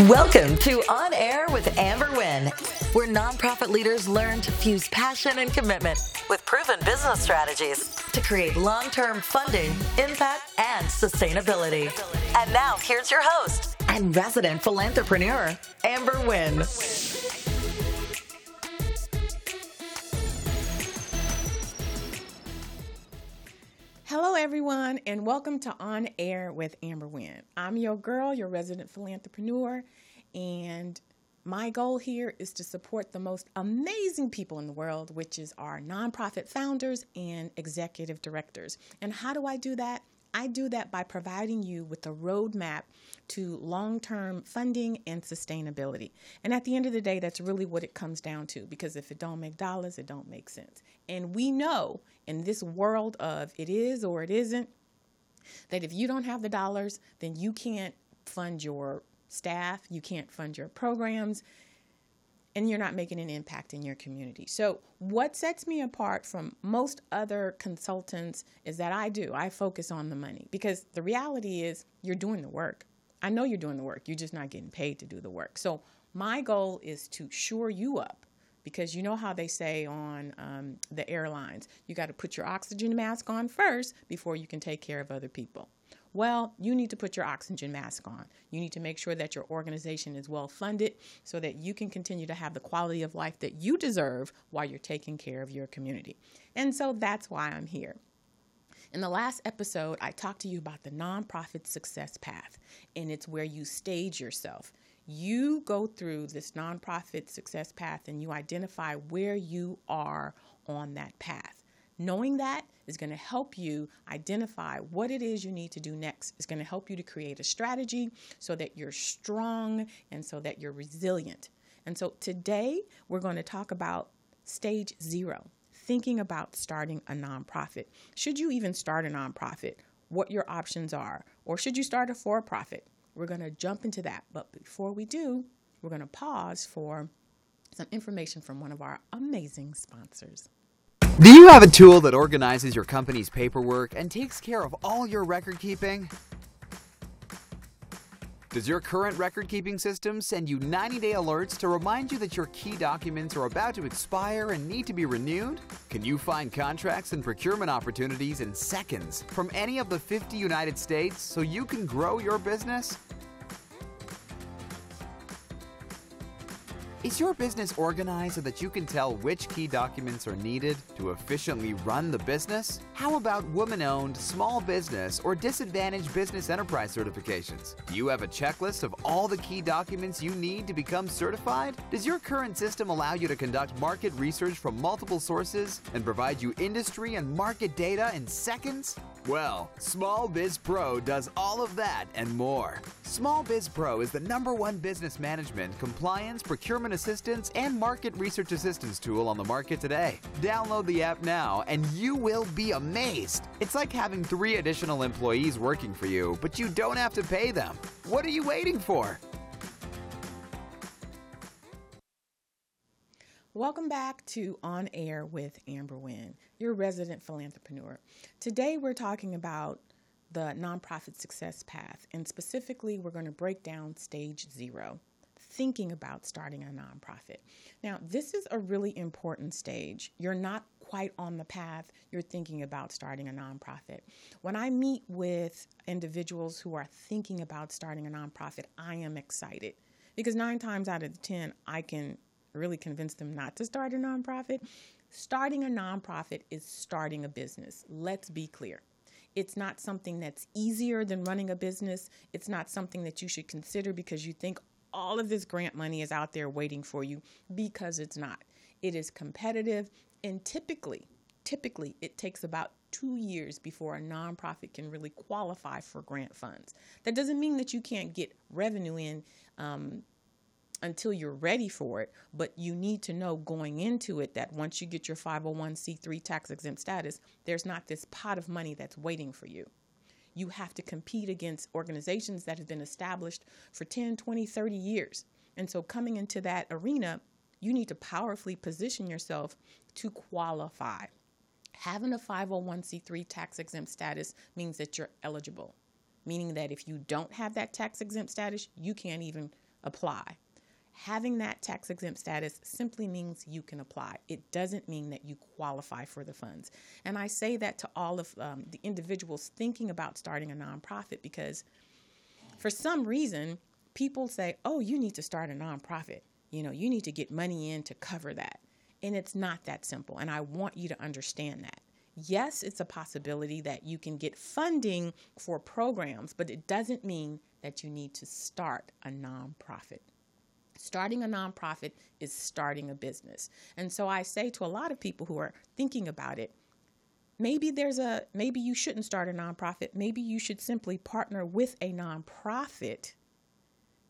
Welcome to On Air with Amber Wynn, where nonprofit leaders learn to fuse passion and commitment with proven business strategies to create long term funding, impact, and sustainability. And now, here's your host and resident philanthropreneur, Amber Wynn. Hello, everyone, and welcome to On Air with Amber Wynn. I'm your girl, your resident philanthropreneur, and my goal here is to support the most amazing people in the world, which is our nonprofit founders and executive directors. And how do I do that? I do that by providing you with a roadmap to long term funding and sustainability. And at the end of the day, that's really what it comes down to because if it don't make dollars, it don't make sense. And we know in this world of it is or it isn't, that if you don't have the dollars, then you can't fund your staff, you can't fund your programs, and you're not making an impact in your community. So, what sets me apart from most other consultants is that I do. I focus on the money because the reality is you're doing the work. I know you're doing the work, you're just not getting paid to do the work. So, my goal is to shore you up because you know how they say on um, the airlines, you got to put your oxygen mask on first before you can take care of other people. Well, you need to put your oxygen mask on. You need to make sure that your organization is well funded so that you can continue to have the quality of life that you deserve while you're taking care of your community. And so that's why I'm here. In the last episode, I talked to you about the nonprofit success path, and it's where you stage yourself. You go through this nonprofit success path and you identify where you are on that path. Knowing that is going to help you identify what it is you need to do next. It's going to help you to create a strategy so that you're strong and so that you're resilient. And so today we're going to talk about stage zero thinking about starting a nonprofit. Should you even start a nonprofit? What your options are? Or should you start a for profit? We're going to jump into that. But before we do, we're going to pause for some information from one of our amazing sponsors. Do you have a tool that organizes your company's paperwork and takes care of all your record keeping? Does your current record keeping system send you 90 day alerts to remind you that your key documents are about to expire and need to be renewed? Can you find contracts and procurement opportunities in seconds from any of the 50 United States so you can grow your business? Is your business organized so that you can tell which key documents are needed to efficiently run the business? How about woman owned, small business, or disadvantaged business enterprise certifications? Do you have a checklist of all the key documents you need to become certified? Does your current system allow you to conduct market research from multiple sources and provide you industry and market data in seconds? Well, Small Biz Pro does all of that and more. Small Biz Pro is the number one business management, compliance, procurement assistance, and market research assistance tool on the market today. Download the app now and you will be amazed. It's like having three additional employees working for you, but you don't have to pay them. What are you waiting for? Welcome back to On Air with Amber Wynn, your resident philanthropreneur. Today we're talking about the nonprofit success path, and specifically, we're going to break down stage zero thinking about starting a nonprofit. Now, this is a really important stage. You're not quite on the path, you're thinking about starting a nonprofit. When I meet with individuals who are thinking about starting a nonprofit, I am excited because nine times out of 10, I can really convince them not to start a nonprofit. Starting a nonprofit is starting a business. Let's be clear. It's not something that's easier than running a business. It's not something that you should consider because you think all of this grant money is out there waiting for you because it's not. It is competitive and typically, typically it takes about two years before a nonprofit can really qualify for grant funds. That doesn't mean that you can't get revenue in um, until you're ready for it, but you need to know going into it that once you get your 501c3 tax exempt status, there's not this pot of money that's waiting for you. You have to compete against organizations that have been established for 10, 20, 30 years. And so coming into that arena, you need to powerfully position yourself to qualify. Having a 501c3 tax exempt status means that you're eligible, meaning that if you don't have that tax exempt status, you can't even apply. Having that tax exempt status simply means you can apply. It doesn't mean that you qualify for the funds. And I say that to all of um, the individuals thinking about starting a nonprofit because for some reason, people say, oh, you need to start a nonprofit. You know, you need to get money in to cover that. And it's not that simple. And I want you to understand that. Yes, it's a possibility that you can get funding for programs, but it doesn't mean that you need to start a nonprofit. Starting a nonprofit is starting a business. And so I say to a lot of people who are thinking about it, maybe there's a maybe you shouldn't start a nonprofit. Maybe you should simply partner with a nonprofit,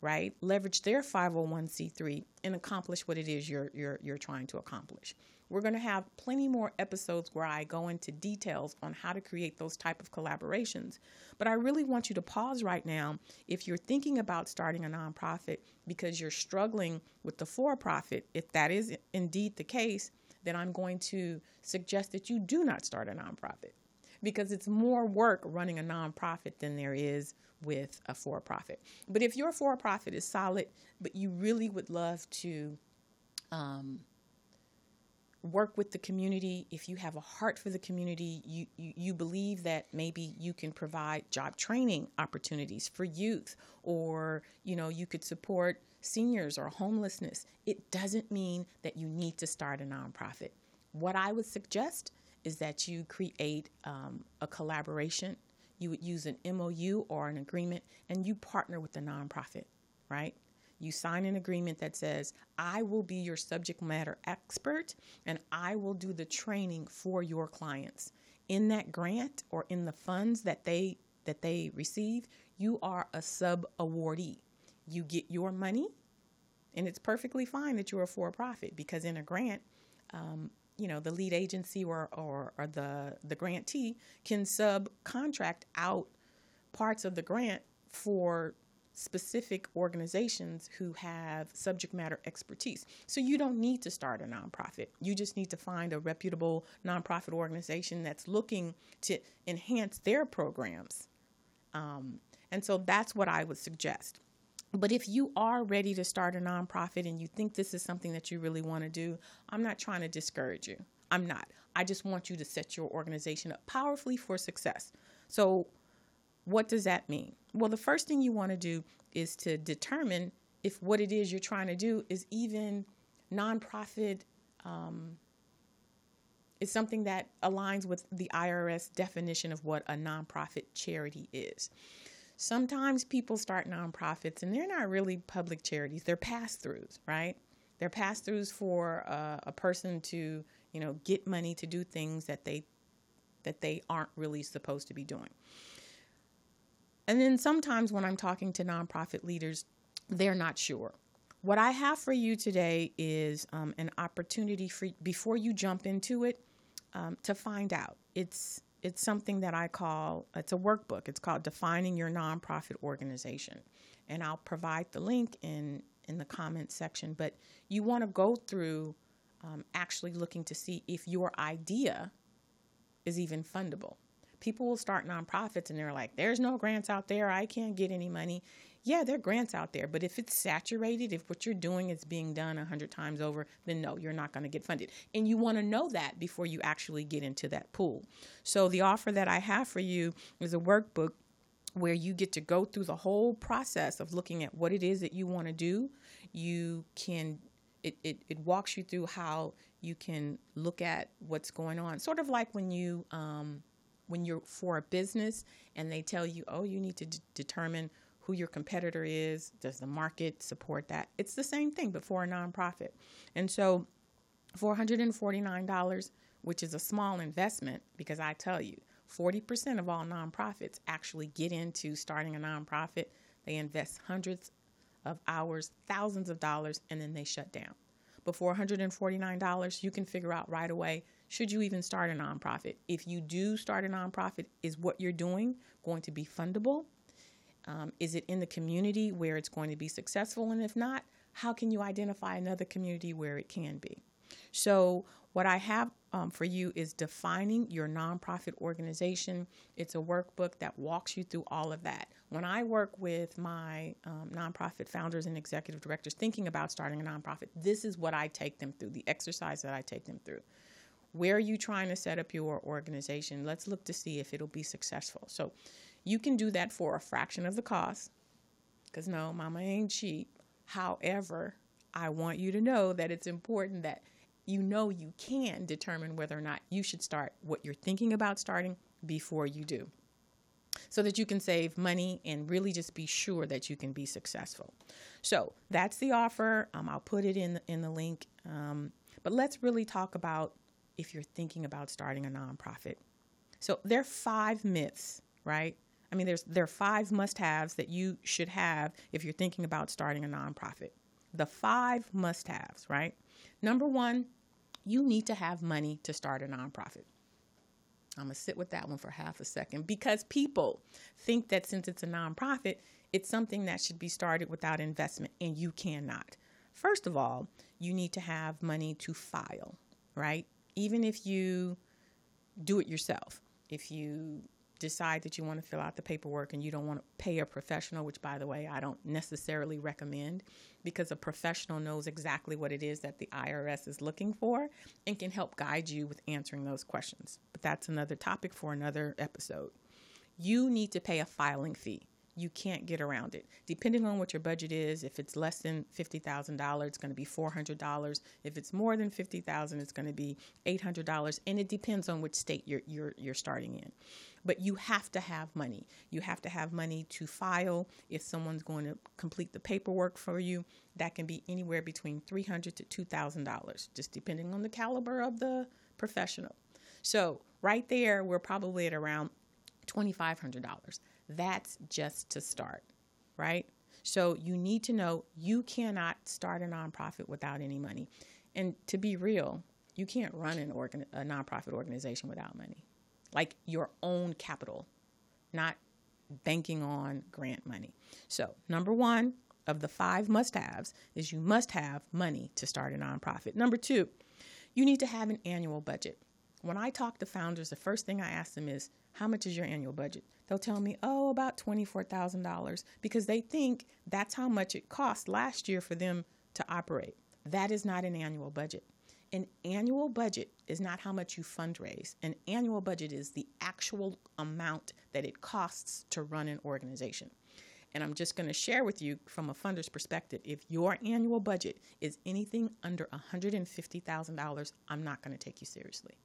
right? Leverage their 501c3 and accomplish what it is you're you're you're trying to accomplish. We're going to have plenty more episodes where I go into details on how to create those type of collaborations. But I really want you to pause right now if you're thinking about starting a nonprofit because you're struggling with the for-profit. If that is indeed the case, then I'm going to suggest that you do not start a nonprofit because it's more work running a nonprofit than there is with a for profit. But if your for profit is solid, but you really would love to um, work with the community, if you have a heart for the community, you, you, you, believe that maybe you can provide job training opportunities for youth, or you know, you could support seniors or homelessness, it doesn't mean that you need to start a nonprofit. What I would suggest is that you create um, a collaboration. You would use an MOU or an agreement, and you partner with the nonprofit, right? You sign an agreement that says, I will be your subject matter expert and I will do the training for your clients. In that grant or in the funds that they that they receive, you are a sub awardee. You get your money, and it's perfectly fine that you're a for profit because in a grant, um, you know, the lead agency or, or, or the, the grantee can subcontract out parts of the grant for specific organizations who have subject matter expertise. So you don't need to start a nonprofit. You just need to find a reputable nonprofit organization that's looking to enhance their programs. Um, and so that's what I would suggest. But if you are ready to start a nonprofit and you think this is something that you really want to do, I'm not trying to discourage you. I'm not. I just want you to set your organization up powerfully for success. So, what does that mean? Well, the first thing you want to do is to determine if what it is you're trying to do is even nonprofit, um, is something that aligns with the IRS definition of what a nonprofit charity is. Sometimes people start nonprofits and they're not really public charities, they're pass throughs, right? They're pass throughs for uh, a person to, you know, get money to do things that they that they aren't really supposed to be doing. And then sometimes when I'm talking to nonprofit leaders, they're not sure. What I have for you today is um, an opportunity for before you jump into it um, to find out. It's it's something that I call it's a workbook. It's called Defining Your Nonprofit Organization, and I'll provide the link in in the comment section. But you want to go through um, actually looking to see if your idea is even fundable people will start nonprofits and they're like, there's no grants out there. I can't get any money. Yeah, there are grants out there, but if it's saturated, if what you're doing is being done a hundred times over, then no, you're not going to get funded. And you want to know that before you actually get into that pool. So the offer that I have for you is a workbook where you get to go through the whole process of looking at what it is that you want to do. You can it, it, it walks you through how you can look at what's going on. Sort of like when you um, when you're for a business and they tell you, oh, you need to d- determine who your competitor is. Does the market support that? It's the same thing, but for a nonprofit. And so, $449, which is a small investment, because I tell you, 40% of all nonprofits actually get into starting a nonprofit. They invest hundreds of hours, thousands of dollars, and then they shut down. But for $449, you can figure out right away should you even start a nonprofit? If you do start a nonprofit, is what you're doing going to be fundable? Um, is it in the community where it's going to be successful? And if not, how can you identify another community where it can be? So, what I have um, for you is defining your nonprofit organization. It's a workbook that walks you through all of that. When I work with my um, nonprofit founders and executive directors thinking about starting a nonprofit, this is what I take them through, the exercise that I take them through. Where are you trying to set up your organization? Let's look to see if it'll be successful. So you can do that for a fraction of the cost, because no, mama ain't cheap. However, I want you to know that it's important that you know you can determine whether or not you should start what you're thinking about starting before you do so that you can save money and really just be sure that you can be successful. So that's the offer. Um, I'll put it in the, in the link. Um, but let's really talk about if you're thinking about starting a nonprofit. So there are five myths, right? I mean, there's there are five must-haves that you should have if you're thinking about starting a nonprofit. The five must-haves, right? Number one, you need to have money to start a nonprofit. I'm to sit with that one for half a second because people think that since it's a nonprofit, it's something that should be started without investment, and you cannot. First of all, you need to have money to file, right? Even if you do it yourself, if you decide that you want to fill out the paperwork and you don't want to pay a professional, which by the way, I don't necessarily recommend because a professional knows exactly what it is that the IRS is looking for and can help guide you with answering those questions. But that's another topic for another episode. You need to pay a filing fee you can't get around it. Depending on what your budget is, if it's less than $50,000, it's going to be $400. If it's more than $50,000, it's going to be $800, and it depends on which state you're you're you're starting in. But you have to have money. You have to have money to file if someone's going to complete the paperwork for you. That can be anywhere between 300 to $2,000, just depending on the caliber of the professional. So, right there, we're probably at around $2,500 that's just to start, right? So you need to know you cannot start a nonprofit without any money. And to be real, you can't run an organ- a nonprofit organization without money, like your own capital, not banking on grant money. So, number one of the five must haves is you must have money to start a nonprofit. Number two, you need to have an annual budget. When I talk to founders, the first thing I ask them is, How much is your annual budget? They'll tell me, oh, about $24,000 because they think that's how much it cost last year for them to operate. That is not an annual budget. An annual budget is not how much you fundraise. An annual budget is the actual amount that it costs to run an organization. And I'm just going to share with you from a funder's perspective if your annual budget is anything under $150,000, I'm not going to take you seriously.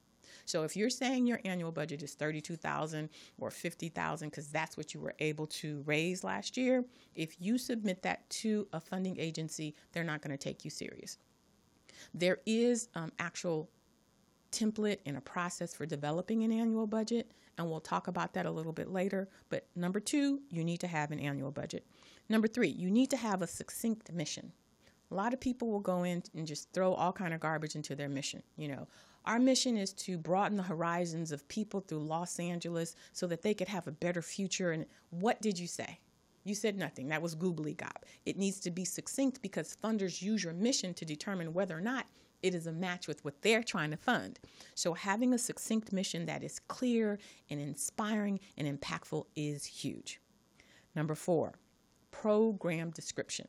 So if you're saying your annual budget is 32,000 or 50,000 cuz that's what you were able to raise last year, if you submit that to a funding agency, they're not going to take you serious. There is um, actual template and a process for developing an annual budget, and we'll talk about that a little bit later. But number two, you need to have an annual budget. Number three, you need to have a succinct mission. A lot of people will go in and just throw all kind of garbage into their mission. You know, our mission is to broaden the horizons of people through Los Angeles so that they could have a better future. And what did you say? You said nothing. That was googly gop. It needs to be succinct because funders use your mission to determine whether or not it is a match with what they're trying to fund. So, having a succinct mission that is clear and inspiring and impactful is huge. Number four, program description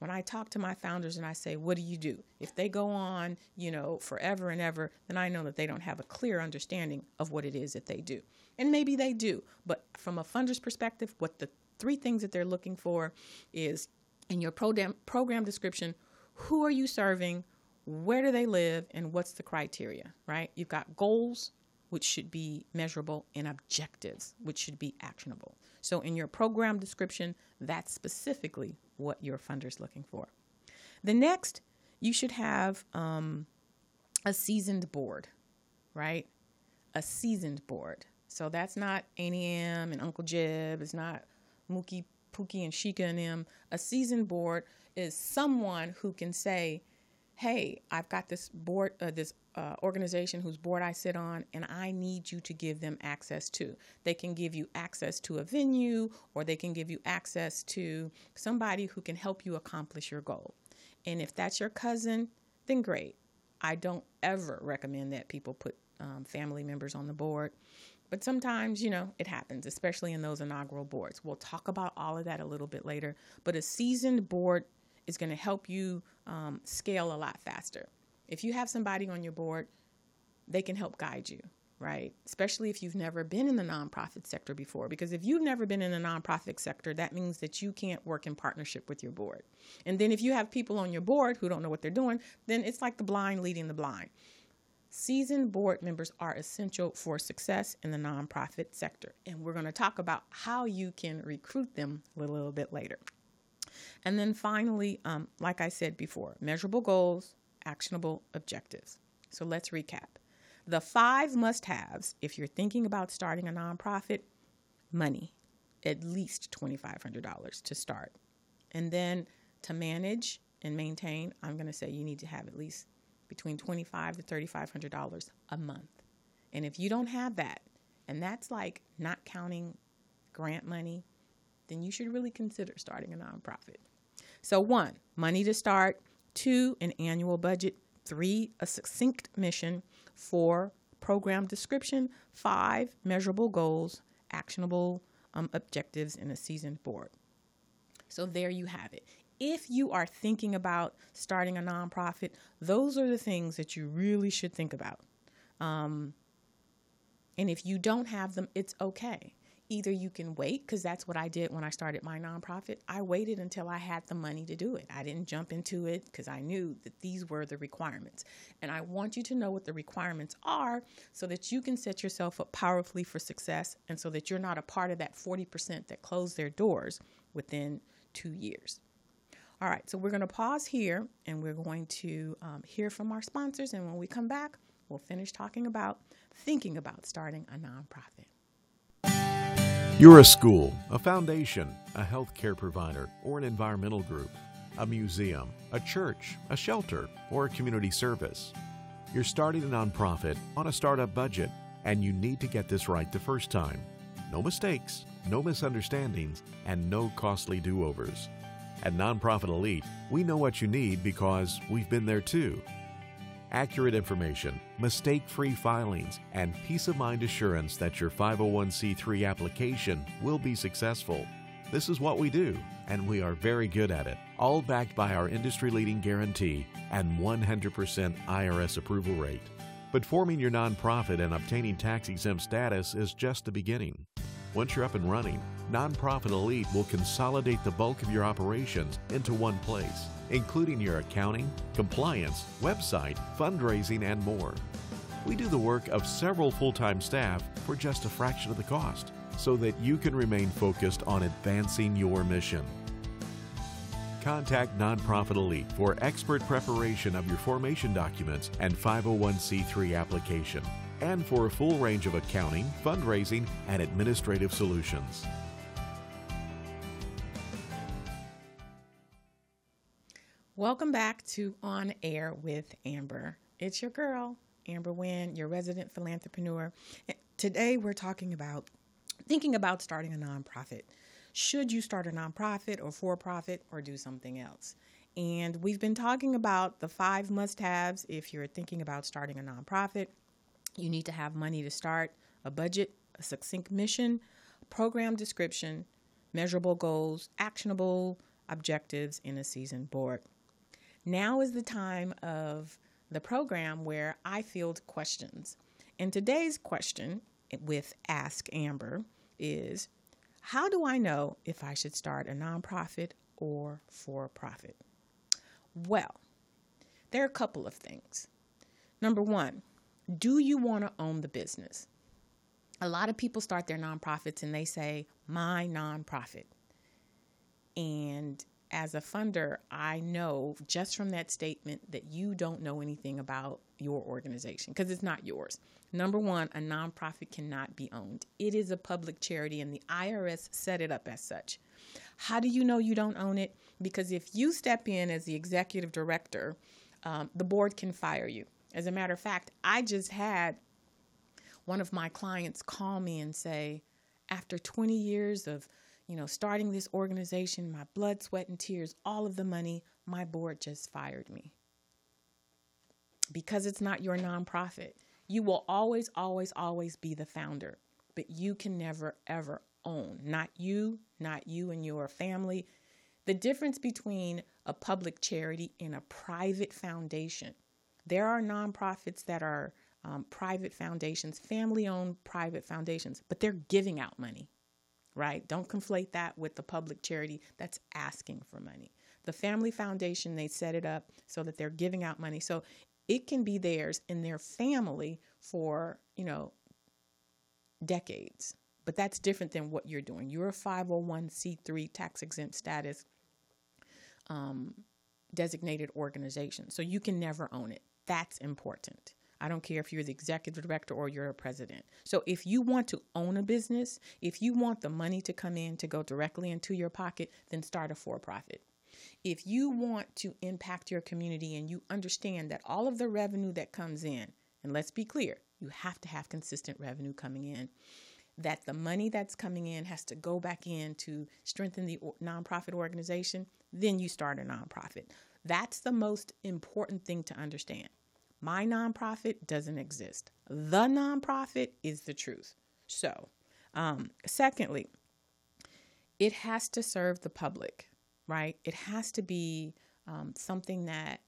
when I talk to my founders and I say, what do you do? If they go on, you know, forever and ever, then I know that they don't have a clear understanding of what it is that they do. And maybe they do, but from a funder's perspective, what the three things that they're looking for is in your program, program description, who are you serving? Where do they live? And what's the criteria, right? You've got goals, which should be measurable, and objectives, which should be actionable. So in your program description, that's specifically what your funder's looking for. The next, you should have um, a seasoned board, right? A seasoned board. So that's not Annie M and Uncle Jeb. It's not Mookie, Pookie, and Sheikah and them. A seasoned board is someone who can say, hey, I've got this board, uh, this uh, organization whose board I sit on, and I need you to give them access to. They can give you access to a venue, or they can give you access to somebody who can help you accomplish your goal. And if that's your cousin, then great. I don't ever recommend that people put um, family members on the board. But sometimes, you know, it happens, especially in those inaugural boards. We'll talk about all of that a little bit later. But a seasoned board is going to help you um, scale a lot faster. If you have somebody on your board, they can help guide you, right? Especially if you've never been in the nonprofit sector before. Because if you've never been in the nonprofit sector, that means that you can't work in partnership with your board. And then if you have people on your board who don't know what they're doing, then it's like the blind leading the blind. Seasoned board members are essential for success in the nonprofit sector. And we're going to talk about how you can recruit them a little bit later. And then finally, um, like I said before, measurable goals, actionable objectives. So let's recap. The five must haves if you're thinking about starting a nonprofit money, at least $2,500 to start. And then to manage and maintain, I'm going to say you need to have at least between 25 to $3,500 a month. And if you don't have that, and that's like not counting grant money, then you should really consider starting a nonprofit. So, one, money to start, two, an annual budget, three, a succinct mission, four, program description, five, measurable goals, actionable um, objectives, and a seasoned board. So, there you have it. If you are thinking about starting a nonprofit, those are the things that you really should think about. Um, and if you don't have them, it's okay either you can wait because that's what I did when I started my nonprofit. I waited until I had the money to do it. I didn't jump into it because I knew that these were the requirements. And I want you to know what the requirements are so that you can set yourself up powerfully for success and so that you're not a part of that 40% that close their doors within two years. All right, so we're going to pause here and we're going to um, hear from our sponsors. And when we come back, we'll finish talking about thinking about starting a nonprofit. You're a school, a foundation, a healthcare provider, or an environmental group, a museum, a church, a shelter, or a community service. You're starting a nonprofit on a startup budget, and you need to get this right the first time. No mistakes, no misunderstandings, and no costly do overs. At Nonprofit Elite, we know what you need because we've been there too accurate information, mistake free filings, and peace of mind assurance that your 501c3 application will be successful. This is what we do, and we are very good at it, all backed by our industry leading guarantee and 100% IRS approval rate. But forming your nonprofit and obtaining tax exempt status is just the beginning. Once you're up and running, Nonprofit Elite will consolidate the bulk of your operations into one place including your accounting, compliance, website, fundraising, and more. We do the work of several full time staff for just a fraction of the cost so that you can remain focused on advancing your mission. Contact Nonprofit Elite for expert preparation of your formation documents and 501c3 application, and for a full range of accounting, fundraising, and administrative solutions. Welcome back to On Air with Amber. It's your girl, Amber Wynn, your resident philanthropreneur. Today we're talking about thinking about starting a nonprofit. Should you start a nonprofit or for profit or do something else? And we've been talking about the five must haves if you're thinking about starting a nonprofit. You need to have money to start, a budget, a succinct mission, program description, measurable goals, actionable objectives, and a seasoned board. Now is the time of the program where I field questions. And today's question with Ask Amber is How do I know if I should start a nonprofit or for profit? Well, there are a couple of things. Number one, do you want to own the business? A lot of people start their nonprofits and they say, my nonprofit. And as a funder, I know just from that statement that you don't know anything about your organization because it's not yours. Number one, a nonprofit cannot be owned, it is a public charity, and the IRS set it up as such. How do you know you don't own it? Because if you step in as the executive director, um, the board can fire you. As a matter of fact, I just had one of my clients call me and say, after 20 years of you know, starting this organization, my blood, sweat, and tears, all of the money, my board just fired me. because it's not your nonprofit, you will always, always, always be the founder, but you can never, ever own. Not you, not you and your family. The difference between a public charity and a private foundation. There are nonprofits that are um, private foundations, family owned private foundations, but they're giving out money, right? Don't conflate that with the public charity that's asking for money. The family foundation, they set it up so that they're giving out money. So it can be theirs and their family for, you know, decades. But that's different than what you're doing. You're a 501c3 tax exempt status um, designated organization. So you can never own it. That's important. I don't care if you're the executive director or you're a president. So if you want to own a business, if you want the money to come in to go directly into your pocket, then start a for profit. If you want to impact your community and you understand that all of the revenue that comes in, and let's be clear, you have to have consistent revenue coming in, that the money that's coming in has to go back in to strengthen the nonprofit organization, then you start a nonprofit. That's the most important thing to understand. My nonprofit doesn't exist. The nonprofit is the truth. So, um, secondly, it has to serve the public, right? It has to be um, something that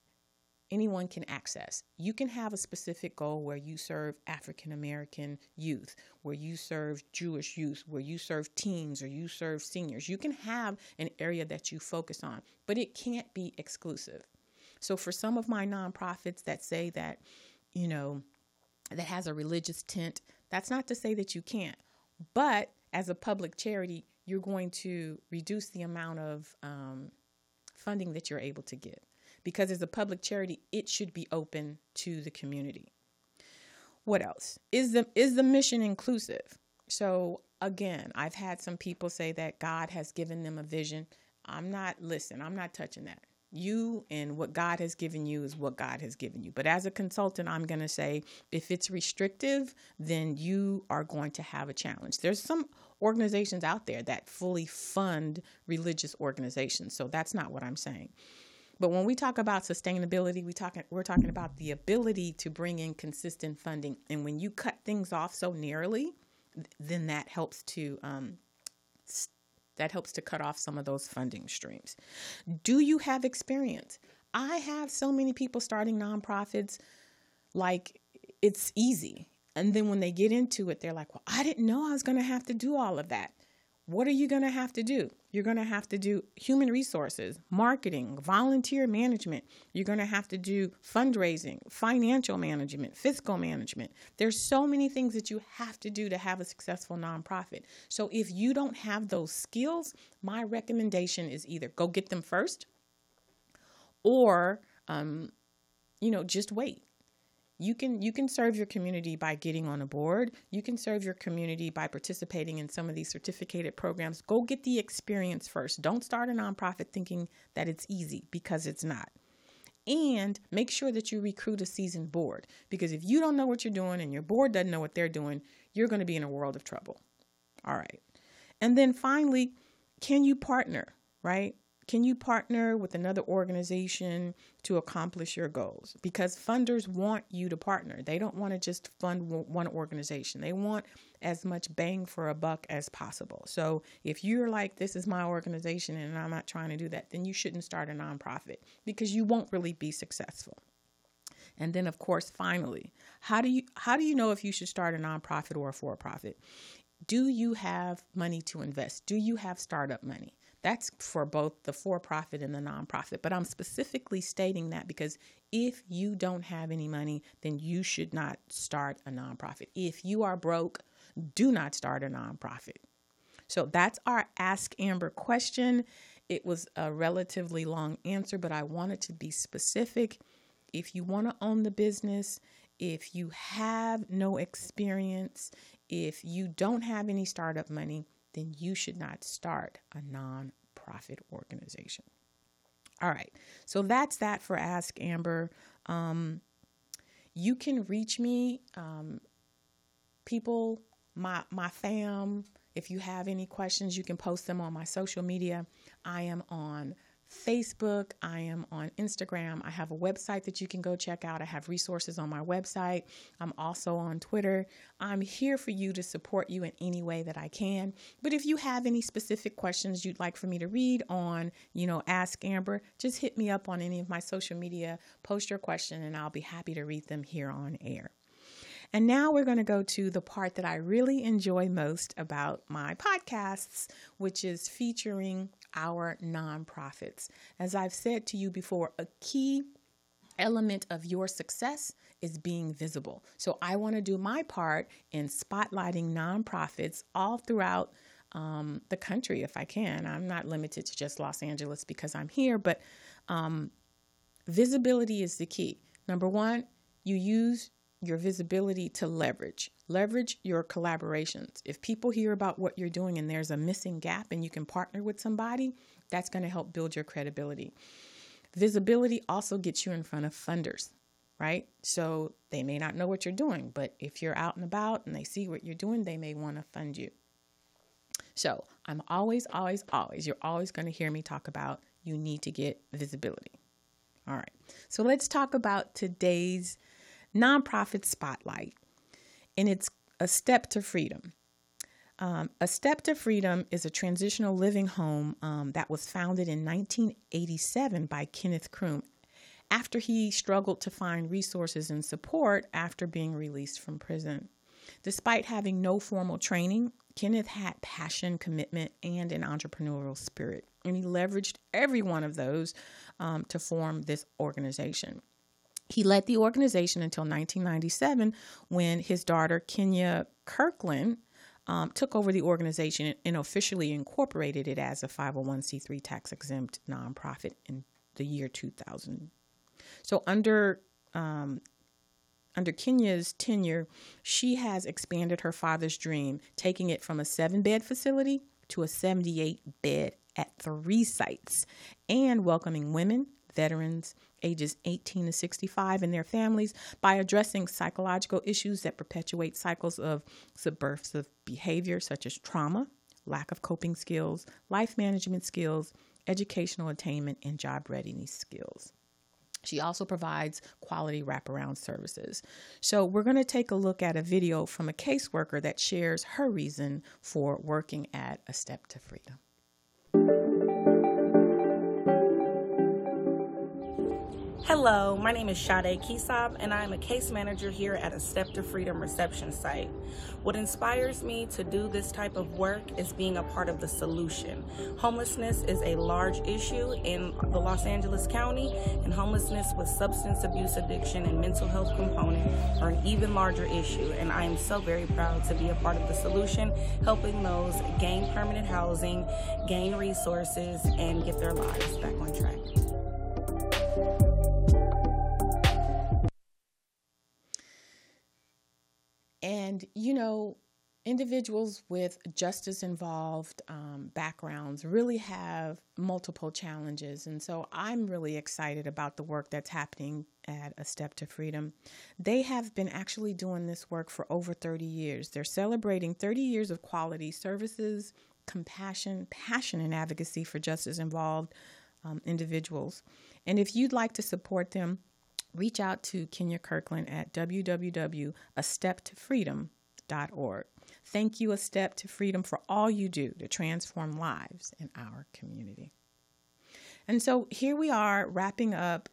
anyone can access. You can have a specific goal where you serve African American youth, where you serve Jewish youth, where you serve teens or you serve seniors. You can have an area that you focus on, but it can't be exclusive. So for some of my nonprofits that say that, you know, that has a religious tint, that's not to say that you can't. But as a public charity, you're going to reduce the amount of um, funding that you're able to give because as a public charity, it should be open to the community. What else? Is the is the mission inclusive? So again, I've had some people say that God has given them a vision. I'm not listen, I'm not touching that. You and what God has given you is what God has given you. But as a consultant, I'm going to say if it's restrictive, then you are going to have a challenge. There's some organizations out there that fully fund religious organizations. So that's not what I'm saying. But when we talk about sustainability, we talk we're talking about the ability to bring in consistent funding. And when you cut things off so narrowly, then that helps to um, that helps to cut off some of those funding streams. Do you have experience? I have so many people starting nonprofits like it's easy. And then when they get into it, they're like, well, I didn't know I was going to have to do all of that. What are you going to have to do? You're going to have to do human resources, marketing, volunteer management. You're going to have to do fundraising, financial management, fiscal management. There's so many things that you have to do to have a successful nonprofit. So if you don't have those skills, my recommendation is either go get them first or um, you know, just wait you can you can serve your community by getting on a board. You can serve your community by participating in some of these certificated programs. Go get the experience first. Don't start a nonprofit thinking that it's easy because it's not. And make sure that you recruit a seasoned board because if you don't know what you're doing and your board doesn't know what they're doing you're going to be in a world of trouble. All right. And then finally can you partner right can you partner with another organization to accomplish your goals? Because funders want you to partner. They don't want to just fund one organization. They want as much bang for a buck as possible. So if you're like, this is my organization and I'm not trying to do that, then you shouldn't start a nonprofit because you won't really be successful. And then of course, finally, how do you how do you know if you should start a nonprofit or a for-profit? Do you have money to invest? Do you have startup money? That's for both the for profit and the nonprofit. But I'm specifically stating that because if you don't have any money, then you should not start a nonprofit. If you are broke, do not start a nonprofit. So that's our Ask Amber question. It was a relatively long answer, but I wanted to be specific. If you want to own the business, if you have no experience, if you don't have any startup money, then you should not start a nonprofit organization. All right, so that's that for Ask Amber. Um, you can reach me, um, people, my my fam. If you have any questions, you can post them on my social media. I am on Facebook, I am on Instagram. I have a website that you can go check out. I have resources on my website. I'm also on Twitter. I'm here for you to support you in any way that I can. But if you have any specific questions you'd like for me to read on, you know, Ask Amber, just hit me up on any of my social media, post your question, and I'll be happy to read them here on air. And now we're going to go to the part that I really enjoy most about my podcasts, which is featuring our nonprofits. As I've said to you before, a key element of your success is being visible. So I want to do my part in spotlighting nonprofits all throughout um, the country if I can. I'm not limited to just Los Angeles because I'm here, but um, visibility is the key. Number one, you use your visibility to leverage. Leverage your collaborations. If people hear about what you're doing and there's a missing gap and you can partner with somebody, that's going to help build your credibility. Visibility also gets you in front of funders, right? So they may not know what you're doing, but if you're out and about and they see what you're doing, they may want to fund you. So I'm always, always, always, you're always going to hear me talk about you need to get visibility. All right. So let's talk about today's nonprofit spotlight, and it's a step to freedom. Um, a Step to Freedom is a transitional living home um, that was founded in 1987 by Kenneth Kroom after he struggled to find resources and support after being released from prison. Despite having no formal training, Kenneth had passion, commitment, and an entrepreneurial spirit, and he leveraged every one of those um, to form this organization. He led the organization until 1997 when his daughter, Kenya Kirkland, um, took over the organization and officially incorporated it as a 501c3 tax exempt nonprofit in the year 2000. So, under um, under Kenya's tenure, she has expanded her father's dream, taking it from a seven bed facility to a 78 bed at three sites and welcoming women, veterans, ages 18 to 65 and their families by addressing psychological issues that perpetuate cycles of subversive behavior such as trauma, lack of coping skills, life management skills, educational attainment, and job readiness skills. She also provides quality wraparound services. So, we're going to take a look at a video from a caseworker that shares her reason for working at A Step to Freedom. Hello, my name is Sade Kisab, and I am a case manager here at a Step to Freedom reception site. What inspires me to do this type of work is being a part of the solution. Homelessness is a large issue in the Los Angeles County, and homelessness with substance abuse addiction and mental health component are an even larger issue. And I am so very proud to be a part of the solution, helping those gain permanent housing, gain resources, and get their lives back on track. And, you know, individuals with justice involved um, backgrounds really have multiple challenges. And so I'm really excited about the work that's happening at A Step to Freedom. They have been actually doing this work for over 30 years. They're celebrating 30 years of quality services, compassion, passion, and advocacy for justice involved um, individuals. And if you'd like to support them, reach out to Kenya Kirkland at www.asteptofreedom.org. Thank you, A Step to Freedom, for all you do to transform lives in our community. And so here we are wrapping up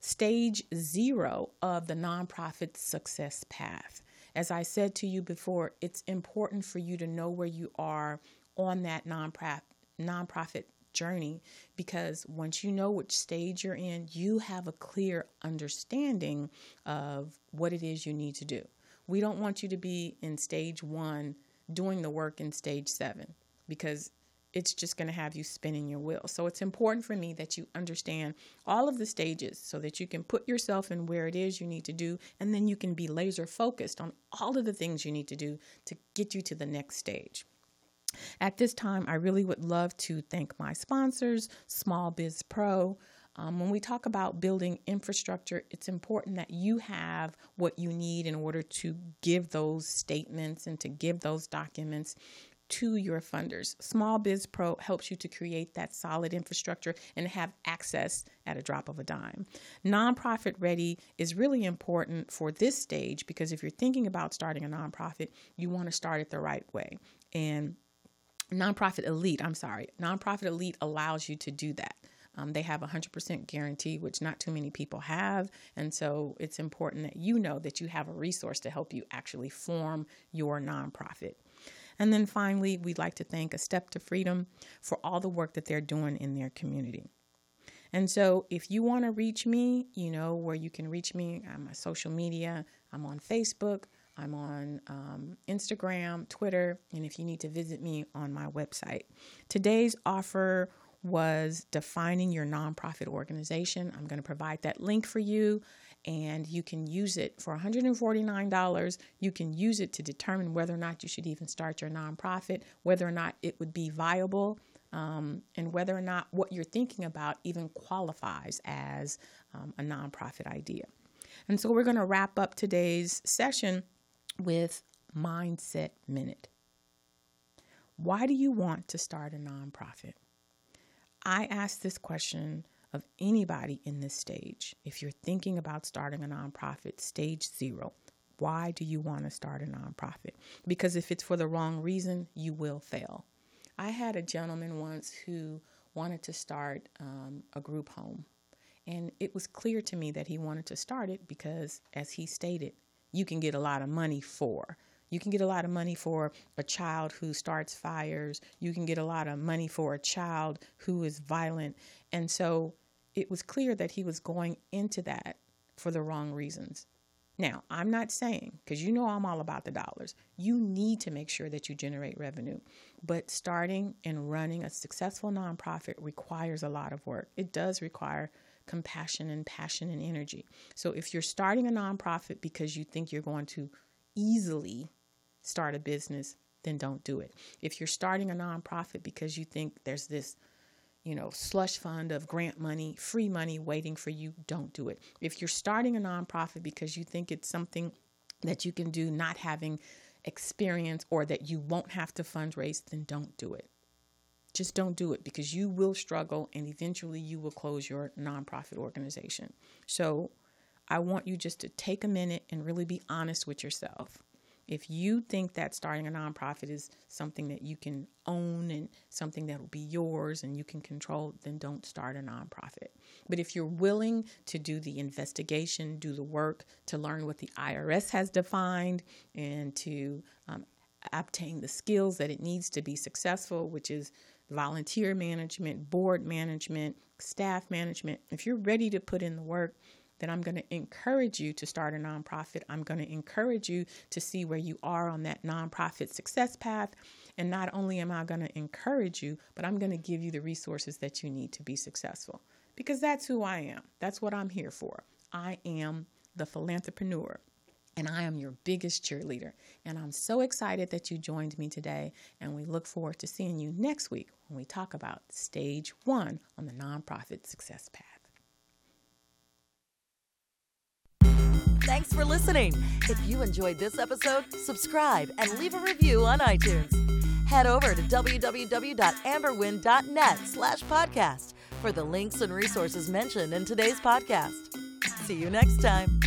stage zero of the nonprofit success path. As I said to you before, it's important for you to know where you are on that nonprofit nonprofit journey because once you know which stage you're in, you have a clear understanding of what it is you need to do. We don't want you to be in stage one doing the work in stage seven because it's just going to have you spinning your wheel. So it's important for me that you understand all of the stages so that you can put yourself in where it is you need to do, and then you can be laser focused on all of the things you need to do to get you to the next stage. At this time, I really would love to thank my sponsors, Small Biz Pro. Um, when we talk about building infrastructure, it's important that you have what you need in order to give those statements and to give those documents to your funders. Small Biz Pro helps you to create that solid infrastructure and have access at a drop of a dime. Nonprofit ready is really important for this stage because if you're thinking about starting a nonprofit, you want to start it the right way. And Nonprofit Elite, I'm sorry, Nonprofit Elite allows you to do that. Um, they have a 100% guarantee, which not too many people have. And so it's important that you know that you have a resource to help you actually form your nonprofit. And then finally, we'd like to thank A Step to Freedom for all the work that they're doing in their community. And so if you want to reach me, you know where you can reach me. On social media, I'm on Facebook. I'm on um, Instagram, Twitter, and if you need to visit me on my website. Today's offer was defining your nonprofit organization. I'm going to provide that link for you and you can use it for $149. You can use it to determine whether or not you should even start your nonprofit, whether or not it would be viable, um, and whether or not what you're thinking about even qualifies as um, a nonprofit idea. And so we're going to wrap up today's session with Mindset Minute. Why do you want to start a nonprofit? I ask this question of anybody in this stage. If you're thinking about starting a nonprofit, stage zero, why do you want to start a nonprofit? Because if it's for the wrong reason, you will fail. I had a gentleman once who wanted to start um, a group home. And it was clear to me that he wanted to start it because, as he stated, you can get a lot of money for. You can get a lot of money for a child who starts fires. You can get a lot of money for a child who is violent. And so it was clear that he was going into that for the wrong reasons. Now, I'm not saying, because you know I'm all about the dollars, you need to make sure that you generate revenue. But starting and running a successful nonprofit requires a lot of work. It does require compassion and passion and energy. So if you're starting a nonprofit because you think you're going to easily start a business, then don't do it. If you're starting a nonprofit because you think there's this you know, slush fund of grant money, free money waiting for you, don't do it. If you're starting a nonprofit because you think it's something that you can do not having experience or that you won't have to fundraise, then don't do it. Just don't do it because you will struggle and eventually you will close your nonprofit organization. So I want you just to take a minute and really be honest with yourself. If you think that starting a nonprofit is something that you can own and something that will be yours and you can control, then don't start a nonprofit. But if you're willing to do the investigation, do the work to learn what the IRS has defined, and to um, obtain the skills that it needs to be successful, which is volunteer management, board management, staff management. If you're ready to put in the work, then I'm going to encourage you to start a nonprofit. I'm going to encourage you to see where you are on that nonprofit success path. And not only am I going to encourage you, but I'm going to give you the resources that you need to be successful because that's who I am. That's what I'm here for. I am the philanthropreneur and I am your biggest cheerleader. And I'm so excited that you joined me today. And we look forward to seeing you next week when we talk about stage one on the nonprofit success path. Thanks for listening. If you enjoyed this episode, subscribe and leave a review on iTunes. Head over to www.amberwin.net slash podcast for the links and resources mentioned in today's podcast. See you next time.